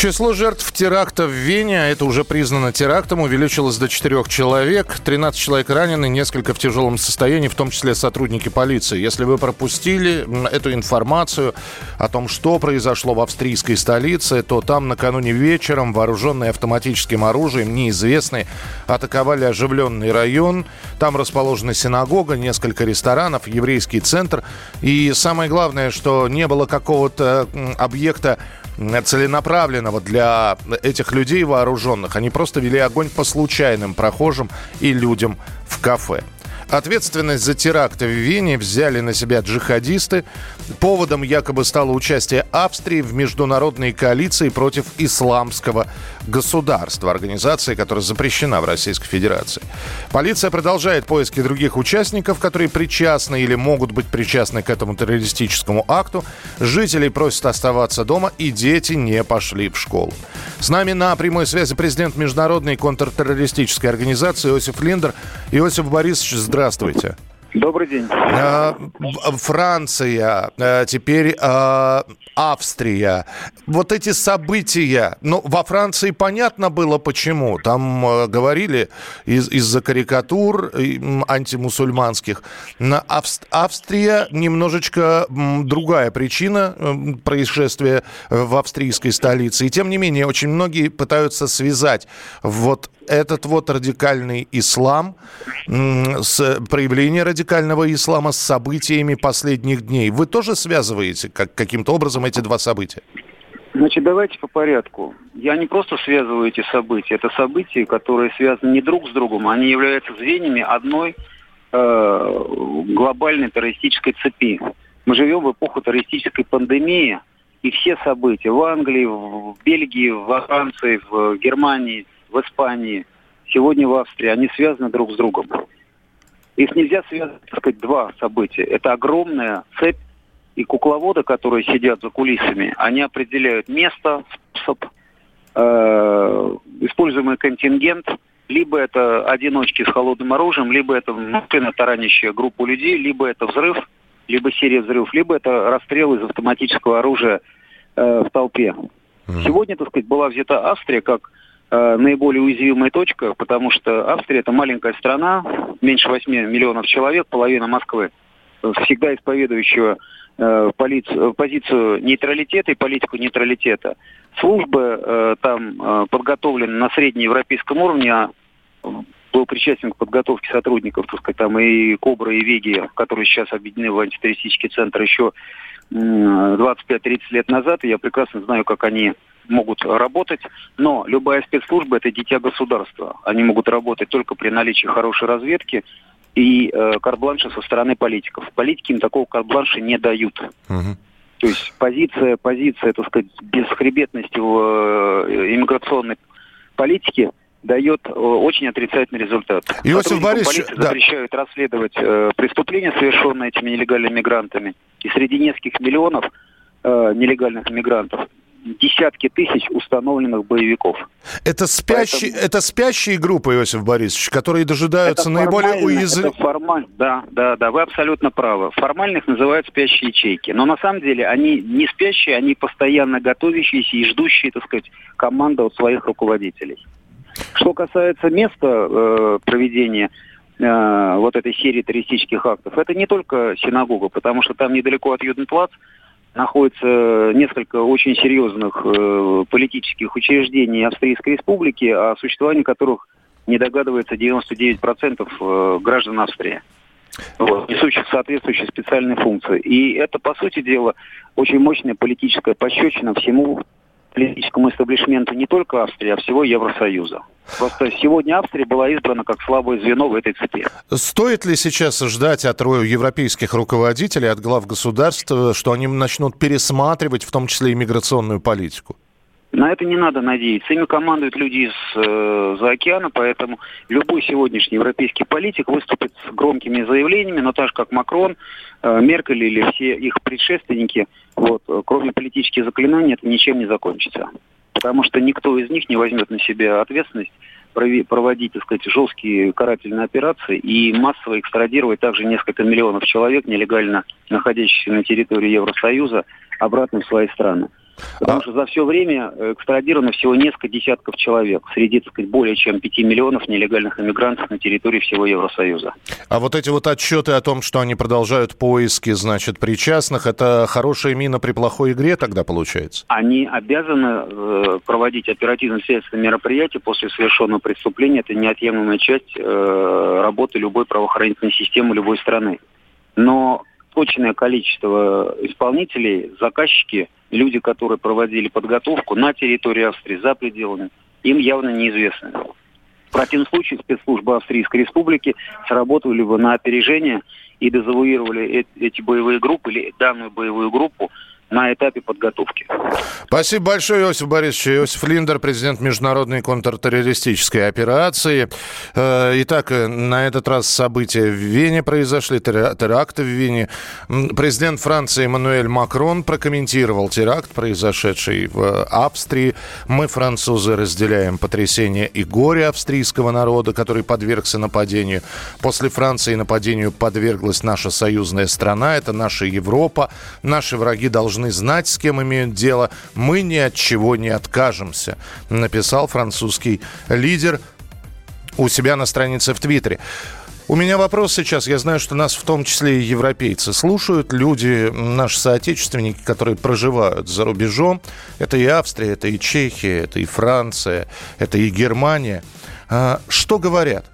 Число жертв теракта в Вене, а это уже признано терактом, увеличилось до 4 человек. 13 человек ранены, несколько в тяжелом состоянии, в том числе сотрудники полиции. Если вы пропустили эту информацию о том, что произошло в австрийской столице, то там накануне вечером вооруженные автоматическим оружием неизвестные атаковали оживленный район. Там расположена синагога, несколько ресторанов, еврейский центр. И самое главное, что не было какого-то объекта целенаправленного для этих людей вооруженных. Они просто вели огонь по случайным прохожим и людям в кафе. Ответственность за теракты в Вене взяли на себя джихадисты. Поводом якобы стало участие Австрии в международной коалиции против исламского государства, организации, которая запрещена в Российской Федерации. Полиция продолжает поиски других участников, которые причастны или могут быть причастны к этому террористическому акту. Жителей просят оставаться дома, и дети не пошли в школу. С нами на прямой связи президент Международной контртеррористической организации Иосиф Линдер. Иосиф Борисович, здравствуйте. Добрый день. Э, Франция, э, теперь э, Австрия. Вот эти события, ну, во Франции понятно было почему. Там говорили из- из-за карикатур антимусульманских. На Авст- Австрия немножечко другая причина происшествия в австрийской столице. И тем не менее, очень многие пытаются связать вот этот вот радикальный ислам, с проявление радикального ислама с событиями последних дней. Вы тоже связываете как, каким-то образом эти два события? Значит, давайте по порядку. Я не просто связываю эти события. Это события, которые связаны не друг с другом, они являются звеньями одной э, глобальной террористической цепи. Мы живем в эпоху террористической пандемии, и все события в Англии, в Бельгии, во Франции, в Германии, в Испании, сегодня в Австрии, они связаны друг с другом. Их нельзя связать, так сказать, два события. Это огромная цепь, и кукловоды, которые сидят за кулисами, они определяют место, способ, э, используемый контингент, либо это одиночки с холодным оружием, либо это машина, таранящая группу людей, либо это взрыв, либо серия взрывов, либо это расстрел из автоматического оружия э, в толпе. Сегодня, так сказать, была взята Австрия как э, наиболее уязвимая точка, потому что Австрия это маленькая страна, меньше 8 миллионов человек, половина Москвы, всегда исповедующего э, позицию нейтралитета и политику нейтралитета. Службы э, там подготовлены на среднеевропейском уровне, а был причастен к подготовке сотрудников, так сказать, там и Кобра, и Веги, которые сейчас объединены в антитеррористический центр еще м, 25-30 лет назад, и я прекрасно знаю, как они могут работать, но любая спецслужба – это дитя государства. Они могут работать только при наличии хорошей разведки и э, карт-бланша со стороны политиков. Политики им такого карт-бланша не дают. То есть позиция, позиция, так сказать, бесхребетности в э, иммиграционной политике дает э, очень отрицательный результат. Иосиф Борисович, полиции да. запрещают расследовать э, преступления, совершенные этими нелегальными мигрантами. И среди нескольких миллионов э, нелегальных мигрантов десятки тысяч установленных боевиков. Это спящие, это спящие группы, Иосиф Борисович, которые дожидаются Это наиболее уязвимых... Это формально, да, да, да, вы абсолютно правы. Формальных называют спящие ячейки. Но на самом деле они не спящие, они постоянно готовящиеся и ждущие, так сказать, команды от своих руководителей. Что касается места э, проведения э, вот этой серии террористических актов, это не только синагога, потому что там недалеко от Юденплац находится несколько очень серьезных э, политических учреждений Австрийской Республики, о существовании которых не догадывается 99% э, граждан Австрии, вот, несущих соответствующие специальные функции. И это, по сути дела, очень мощная политическая пощечина всему политическому истеблишменту не только Австрии, а всего Евросоюза. Просто сегодня Австрия была избрана как слабое звено в этой цепи. Стоит ли сейчас ждать от европейских руководителей, от глав государств, что они начнут пересматривать в том числе и миграционную политику? На это не надо надеяться. Ими командуют люди из э, за океана, поэтому любой сегодняшний европейский политик выступит с громкими заявлениями, но так же как Макрон, э, Меркель или все их предшественники, вот, э, кроме политических заклинаний, это ничем не закончится. Потому что никто из них не возьмет на себя ответственность проводить, так сказать, жесткие карательные операции и массово экстрадировать также несколько миллионов человек, нелегально находящихся на территории Евросоюза, обратно в свои страны. Потому а... что за все время э, экстрадировано всего несколько десятков человек среди, так сказать, более чем 5 миллионов нелегальных иммигрантов на территории всего Евросоюза. А вот эти вот отчеты о том, что они продолжают поиски, значит, причастных, это хорошая мина при плохой игре тогда получается? Они обязаны э, проводить оперативно-следственные мероприятия после совершенного преступления. Это неотъемлемая часть э, работы любой правоохранительной системы любой страны. Но точное количество исполнителей, заказчики, люди, которые проводили подготовку на территории Австрии, за пределами, им явно неизвестны. В противном случае спецслужбы Австрийской Республики сработали бы на опережение и дезавуировали эти боевые группы или данную боевую группу на этапе подготовки. Спасибо большое, Иосиф Борисович. Иосиф Линдер, президент Международной контртеррористической операции. Э, итак, на этот раз события в Вене произошли, теракты в Вене. Президент Франции Эммануэль Макрон прокомментировал теракт, произошедший в Австрии. Мы, французы, разделяем потрясение и горе австрийского народа, который подвергся нападению. После Франции нападению подверглась наша союзная страна, это наша Европа. Наши враги должны должны знать, с кем имеют дело. Мы ни от чего не откажемся, написал французский лидер у себя на странице в Твиттере. У меня вопрос сейчас. Я знаю, что нас в том числе и европейцы слушают. Люди, наши соотечественники, которые проживают за рубежом. Это и Австрия, это и Чехия, это и Франция, это и Германия. А, что говорят?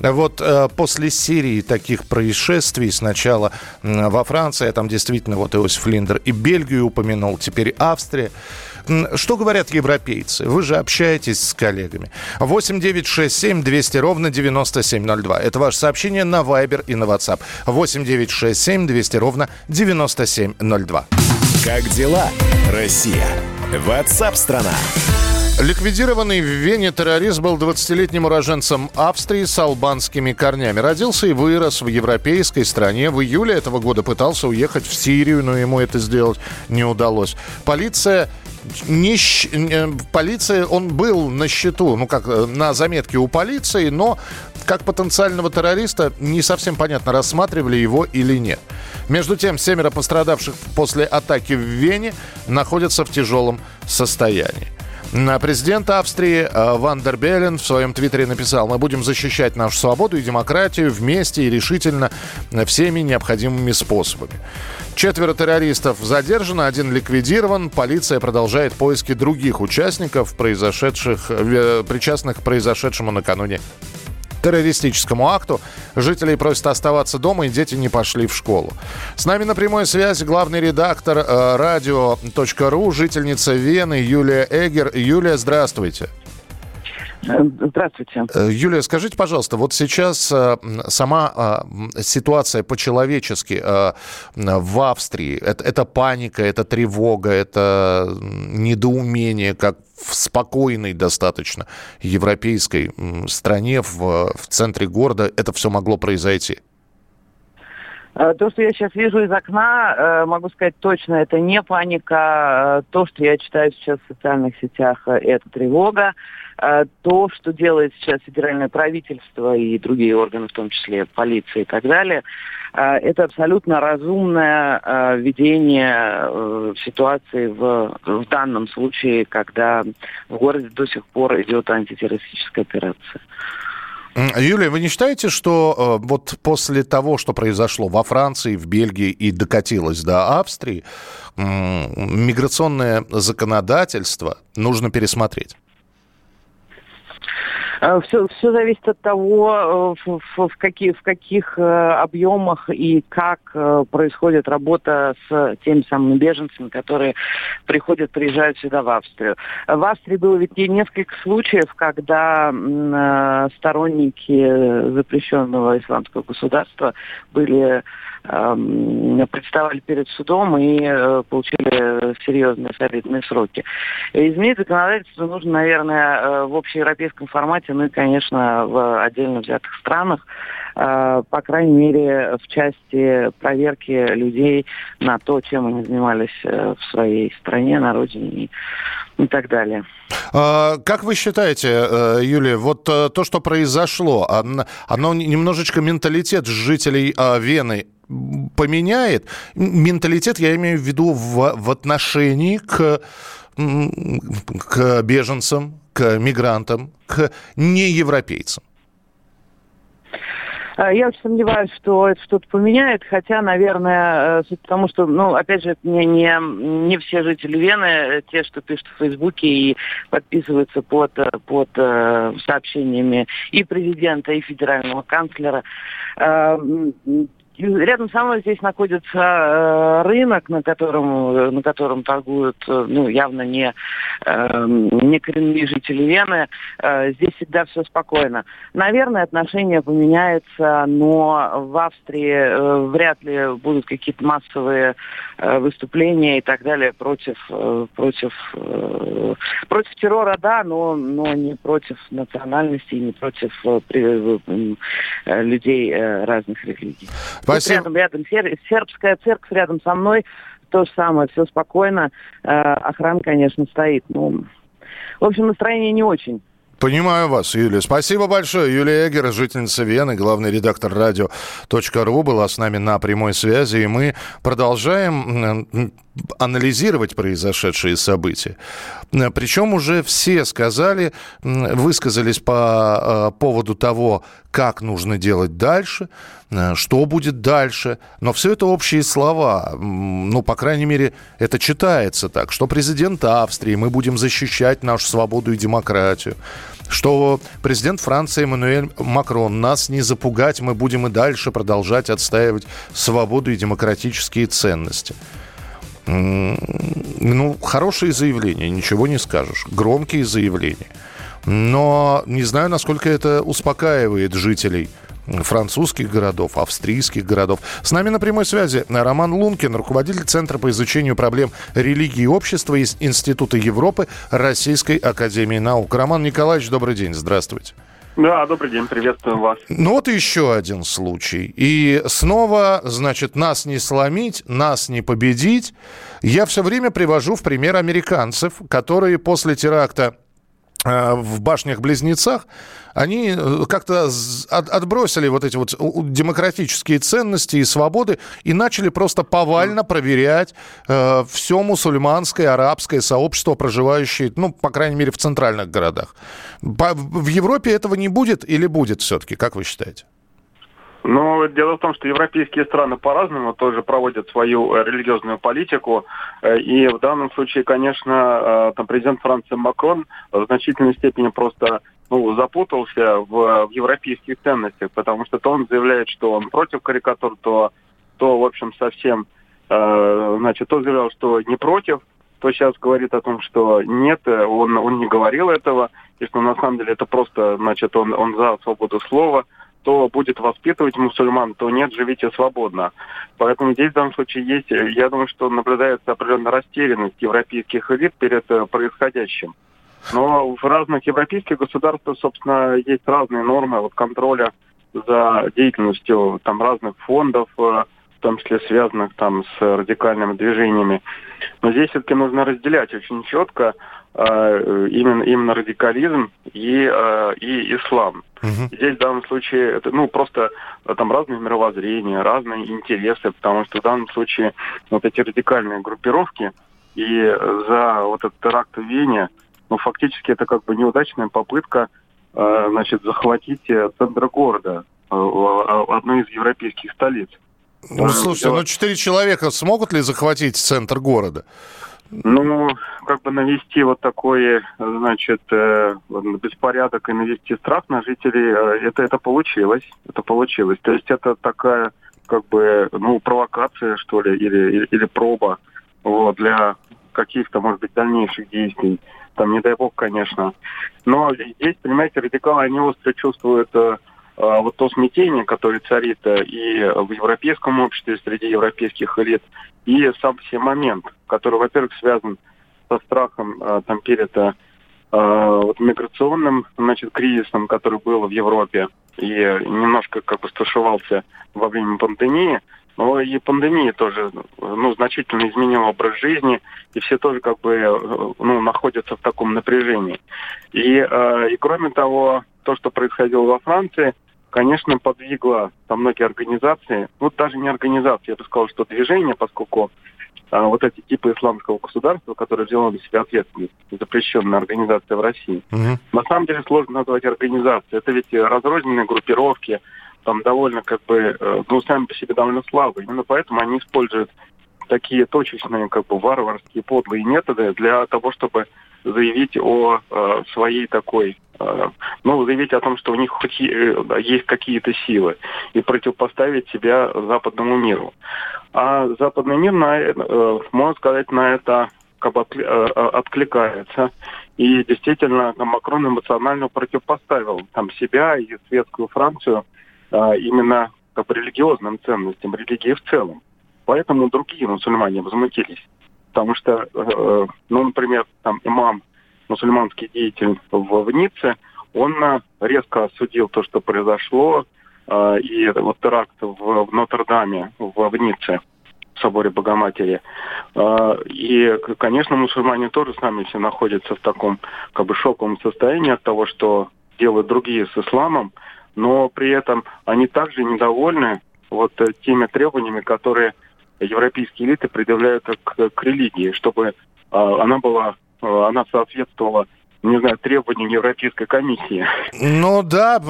Вот э, после серии таких происшествий сначала во Франции, там действительно вот Иосиф Линдер и Бельгию упомянул, теперь Австрия. Что говорят европейцы? Вы же общаетесь с коллегами. 8 9 6 7 200 ровно 9702. Это ваше сообщение на Viber и на WhatsApp. 8 9 6 7 200 ровно 9702. Как дела, Россия? WhatsApp-страна. Ликвидированный в Вене террорист был 20-летним уроженцем Австрии с албанскими корнями. Родился и вырос в европейской стране. В июле этого года пытался уехать в Сирию, но ему это сделать не удалось. Полиция не, полиция, он был на счету, ну как, э, на заметке у полиции, но как потенциального террориста не совсем понятно, рассматривали его или нет. Между тем, семеро пострадавших после атаки в Вене находятся в тяжелом состоянии. Президент Австрии э, Ван дер Беллен в своем твиттере написал, мы будем защищать нашу свободу и демократию вместе и решительно всеми необходимыми способами. Четверо террористов задержано, один ликвидирован. Полиция продолжает поиски других участников, произошедших, э, причастных к произошедшему накануне террористическому акту. Жителей просят оставаться дома, и дети не пошли в школу. С нами на прямой связи главный редактор э, радио.ру, жительница Вены Юлия Эгер. Юлия, здравствуйте. Здравствуйте. Э, Юлия, скажите, пожалуйста, вот сейчас э, сама э, ситуация по-человечески в Австрии, это, это паника, это тревога, это недоумение, как в спокойной достаточно европейской стране, в, в центре города, это все могло произойти? То, что я сейчас вижу из окна, могу сказать точно, это не паника. То, что я читаю сейчас в социальных сетях, это тревога. То, что делает сейчас федеральное правительство и другие органы, в том числе полиция и так далее, это абсолютно разумное ведение э, ситуации в, в данном случае, когда в городе до сих пор идет антитеррористическая операция. Юлия, вы не считаете, что э, вот после того, что произошло во Франции, в Бельгии и докатилось до Австрии, э, миграционное законодательство нужно пересмотреть? Все, все зависит от того, э, в, в, каких, в каких э, объемах и как э, происходит работа с теми самыми беженцами, которые приходят, приезжают сюда в Австрию. В Австрии было ведь несколько случаев, когда сторонники запрещенного исламского государства были э, представали перед судом и э, получили серьезные солидные сроки. Изменить законодательство нужно, наверное, э, в общеевропейском формате, ну и, конечно, в отдельно взятых странах. Э, по крайней мере, в части проверки людей на то, чем они занимались э, в своей стране, на родине и так далее. А, как вы считаете, э, Юлия, вот то, что произошло, оно немножечко менталитет жителей а, Вены поменяет? Менталитет я имею в виду в, в отношении к, к беженцам, к мигрантам, к неевропейцам. Э, я очень сомневаюсь, что это что-то поменяет, хотя, наверное, э, суть в тому, что, ну, опять же, не, не, не все жители Вены, э, те, что пишут в Фейсбуке и подписываются под, под сообщениями и президента, и федерального канцлера, Рядом со мной здесь находится э, рынок, на котором, на котором торгуют э, ну, явно не, э, не коренные жители Вены. Здесь всегда все спокойно. Наверное, отношение поменяется, но в Австрии вряд ли будут какие-то массовые выступления и так далее против, против, против террора, да, но, но не против национальности, не против людей разных религий. Спасибо. рядом, рядом сербская церковь рядом со мной. То же самое, все спокойно. Э, охрана, конечно, стоит. Ну, в общем, настроение не очень. Понимаю вас, Юлия. Спасибо большое. Юлия Эгер, жительница Вены, главный редактор радио.ру, была с нами на прямой связи, и мы продолжаем анализировать произошедшие события. Причем уже все сказали, высказались по э, поводу того, как нужно делать дальше, что будет дальше. Но все это общие слова. Ну, по крайней мере, это читается так, что президент Австрии, мы будем защищать нашу свободу и демократию что президент Франции Эммануэль Макрон нас не запугать, мы будем и дальше продолжать отстаивать свободу и демократические ценности. Ну, хорошие заявления, ничего не скажешь. Громкие заявления. Но не знаю, насколько это успокаивает жителей французских городов, австрийских городов. С нами на прямой связи Роман Лункин, руководитель Центра по изучению проблем религии и общества из Института Европы Российской Академии Наук. Роман Николаевич, добрый день, здравствуйте. Да, добрый день, приветствую вас. Ну вот еще один случай. И снова, значит, нас не сломить, нас не победить. Я все время привожу в пример американцев, которые после теракта в башнях-близнецах, они э, как-то отбросили вот эти вот демократические ценности и свободы и начали просто повально проверять э, все мусульманское, арабское сообщество, проживающее, ну, по крайней мере, в центральных городах. В Европе этого не будет или будет все-таки, как вы считаете? Но дело в том, что европейские страны по-разному тоже проводят свою э, религиозную политику. Э, и в данном случае, конечно, э, там президент Франции Макрон в значительной степени просто ну, запутался в, в европейских ценностях, потому что то он заявляет, что он против карикатур, то, то в общем, совсем, э, значит, то заявлял, что не против, то сейчас говорит о том, что нет, он, он не говорил этого, и что на самом деле это просто, значит, он, он за свободу слова – то будет воспитывать мусульман, то нет, живите свободно. Поэтому здесь в данном случае есть, я думаю, что наблюдается определенная растерянность европейских элит перед э, происходящим. Но в разных европейских государствах, собственно, есть разные нормы вот, контроля за деятельностью там разных фондов, э, в том числе связанных там с радикальными движениями. Но здесь все-таки нужно разделять очень четко э, именно, именно радикализм и, э, и ислам. Угу. Здесь в данном случае это ну просто э, там разные мировоззрения, разные интересы, потому что в данном случае вот эти радикальные группировки и за вот этот теракт в Вене, ну фактически это как бы неудачная попытка э, значит захватить э, центр города, э, одной из европейских столиц. Ну, слушайте, ну четыре человека смогут ли захватить центр города? Ну, как бы навести вот такой, значит, э, беспорядок и навести страх на жителей, э, это, это получилось. Это получилось. То есть это такая, как бы, ну, провокация, что ли, или, или, или проба вот, для каких-то, может быть, дальнейших действий. Там, не дай бог, конечно. Но здесь, понимаете, радикалы, они остро чувствуют э, вот то смятение, которое царит э, и в европейском обществе, среди европейских элит, и сам все момент, который, во-первых, связан со страхом а, там перед вот, миграционным значит, кризисом, который был в Европе, и немножко как бы стушевался во время пандемии, но и пандемия тоже ну, значительно изменила образ жизни, и все тоже как бы ну, находятся в таком напряжении. И, э, и кроме того, то, что происходило во Франции, конечно, подвигло там многие организации, ну даже не организации, я бы сказал, что движение, поскольку а, вот эти типы исламского государства, которые взяло на себя ответственность, запрещенная организация в России. Угу. На самом деле сложно назвать организацией. Это ведь разрозненные группировки, там довольно как бы, э, ну, сами по себе довольно слабые. Именно поэтому они используют такие точечные, как бы, варварские, подлые методы для того, чтобы заявить о э, своей такой, ну, заявить о том, что у них хоть э, есть какие-то силы, и противопоставить себя западному миру. А западный мир, на, э, можно сказать, на это э, э, откликается. И действительно, Макрон эмоционально противопоставил там себя и светскую Францию а, именно бы религиозным ценностям, религии в целом. Поэтому другие мусульмане возмутились. Потому что, э, ну, например, там имам, мусульманский деятель в, в Ницце, он э, резко осудил то, что произошло, э, и вот теракт в, в Нотр-Даме, в, в Ницце, в соборе Богоматери. И, конечно, мусульмане тоже сами все находятся в таком как бы шоковом состоянии от того, что делают другие с исламом, но при этом они также недовольны вот э, теми требованиями, которые европейские элиты предъявляют к, к религии, чтобы э, она была, э, она соответствовала не знаю, требованиям Европейской комиссии. Ну да,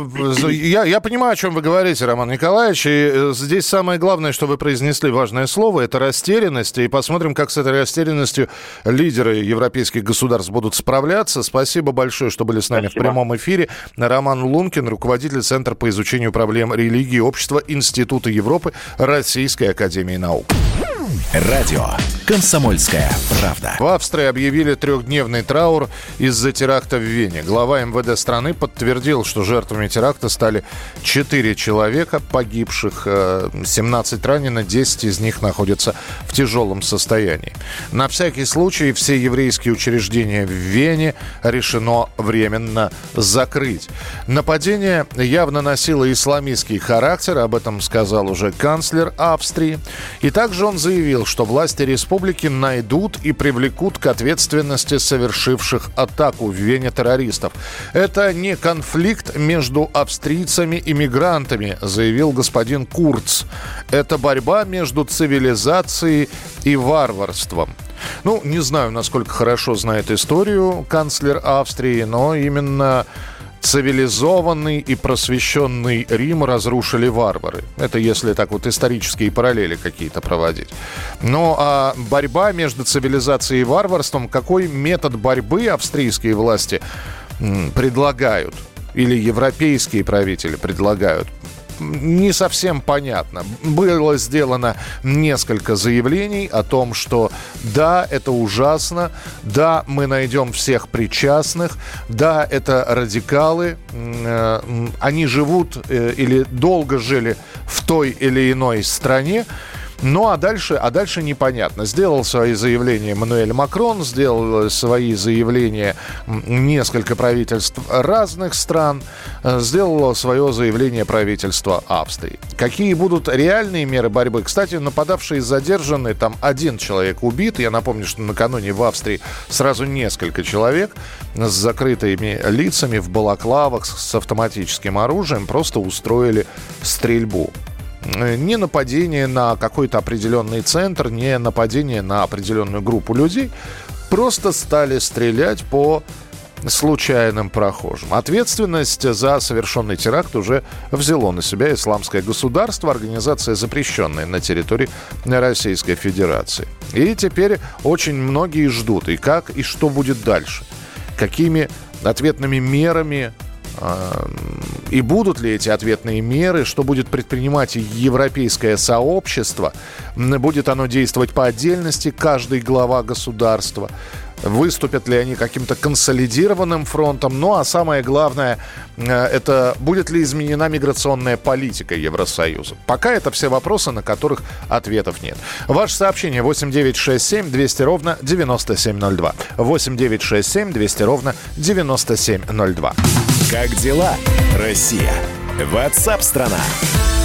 я, я понимаю, о чем вы говорите, Роман Николаевич. И э, здесь самое главное, что вы произнесли важное слово, это растерянность. И посмотрим, как с этой растерянностью лидеры европейских государств будут справляться. Спасибо большое, что были с нами Спасибо. в прямом эфире. Роман Лункин, руководитель Центра по изучению проблем религии и общества Института Европы Российской Академии Наук. Радио «Комсомольская правда». В Австрии объявили трехдневный траур из-за теракта в Вене. Глава МВД страны подтвердил, что жертвами теракта стали 4 человека погибших, 17 э, ранено, 10 из них находятся в тяжелом состоянии. На всякий случай все еврейские учреждения в Вене решено временно закрыть. Нападение явно носило исламистский характер, об этом сказал уже канцлер Австрии. И также он заявил, что власти республики найдут и привлекут к ответственности совершивших атаку в Вене террористов. Это не конфликт между австрийцами и мигрантами, заявил господин Курц. Это борьба между цивилизацией и варварством. Ну, не знаю, насколько хорошо знает историю канцлер Австрии, но именно цивилизованный и просвещенный Рим разрушили варвары. Это если так вот исторические параллели какие-то проводить. Ну а борьба между цивилизацией и варварством, какой метод борьбы австрийские власти предлагают? Или европейские правители предлагают? не совсем понятно. Было сделано несколько заявлений о том, что да, это ужасно, да, мы найдем всех причастных, да, это радикалы, э, они живут э, или долго жили в той или иной стране, ну а дальше, а дальше непонятно. Сделал свои заявления Мануэль Макрон, сделал свои заявления несколько правительств разных стран, э, сделало свое заявление правительства Австрии. Какие будут реальные меры борьбы? Кстати, нападавшие задержаны, там один человек убит. Я напомню, что накануне в Австрии сразу несколько человек с закрытыми лицами в балаклавах с автоматическим оружием просто устроили стрельбу. Э, не нападение на какой-то определенный центр, не нападение на определенную группу людей, просто стали стрелять по случайным прохожим. Ответственность за совершенный теракт уже взяло на себя исламское государство, организация, запрещенная на территории Российской Федерации. И теперь очень многие ждут, и как, и что будет дальше. Какими ответными мерами и будут ли эти ответные меры, что будет предпринимать европейское сообщество, будет оно действовать по отдельности, каждый глава государства. Выступят ли они каким-то консолидированным фронтом. Ну а самое главное, э, это будет ли изменена миграционная политика Евросоюза. Пока это все вопросы, на которых ответов нет. Ваше сообщение 8967 200 ровно 9702. 8967 200 ровно 9702. Как дела, Россия? Ватсап-страна! страна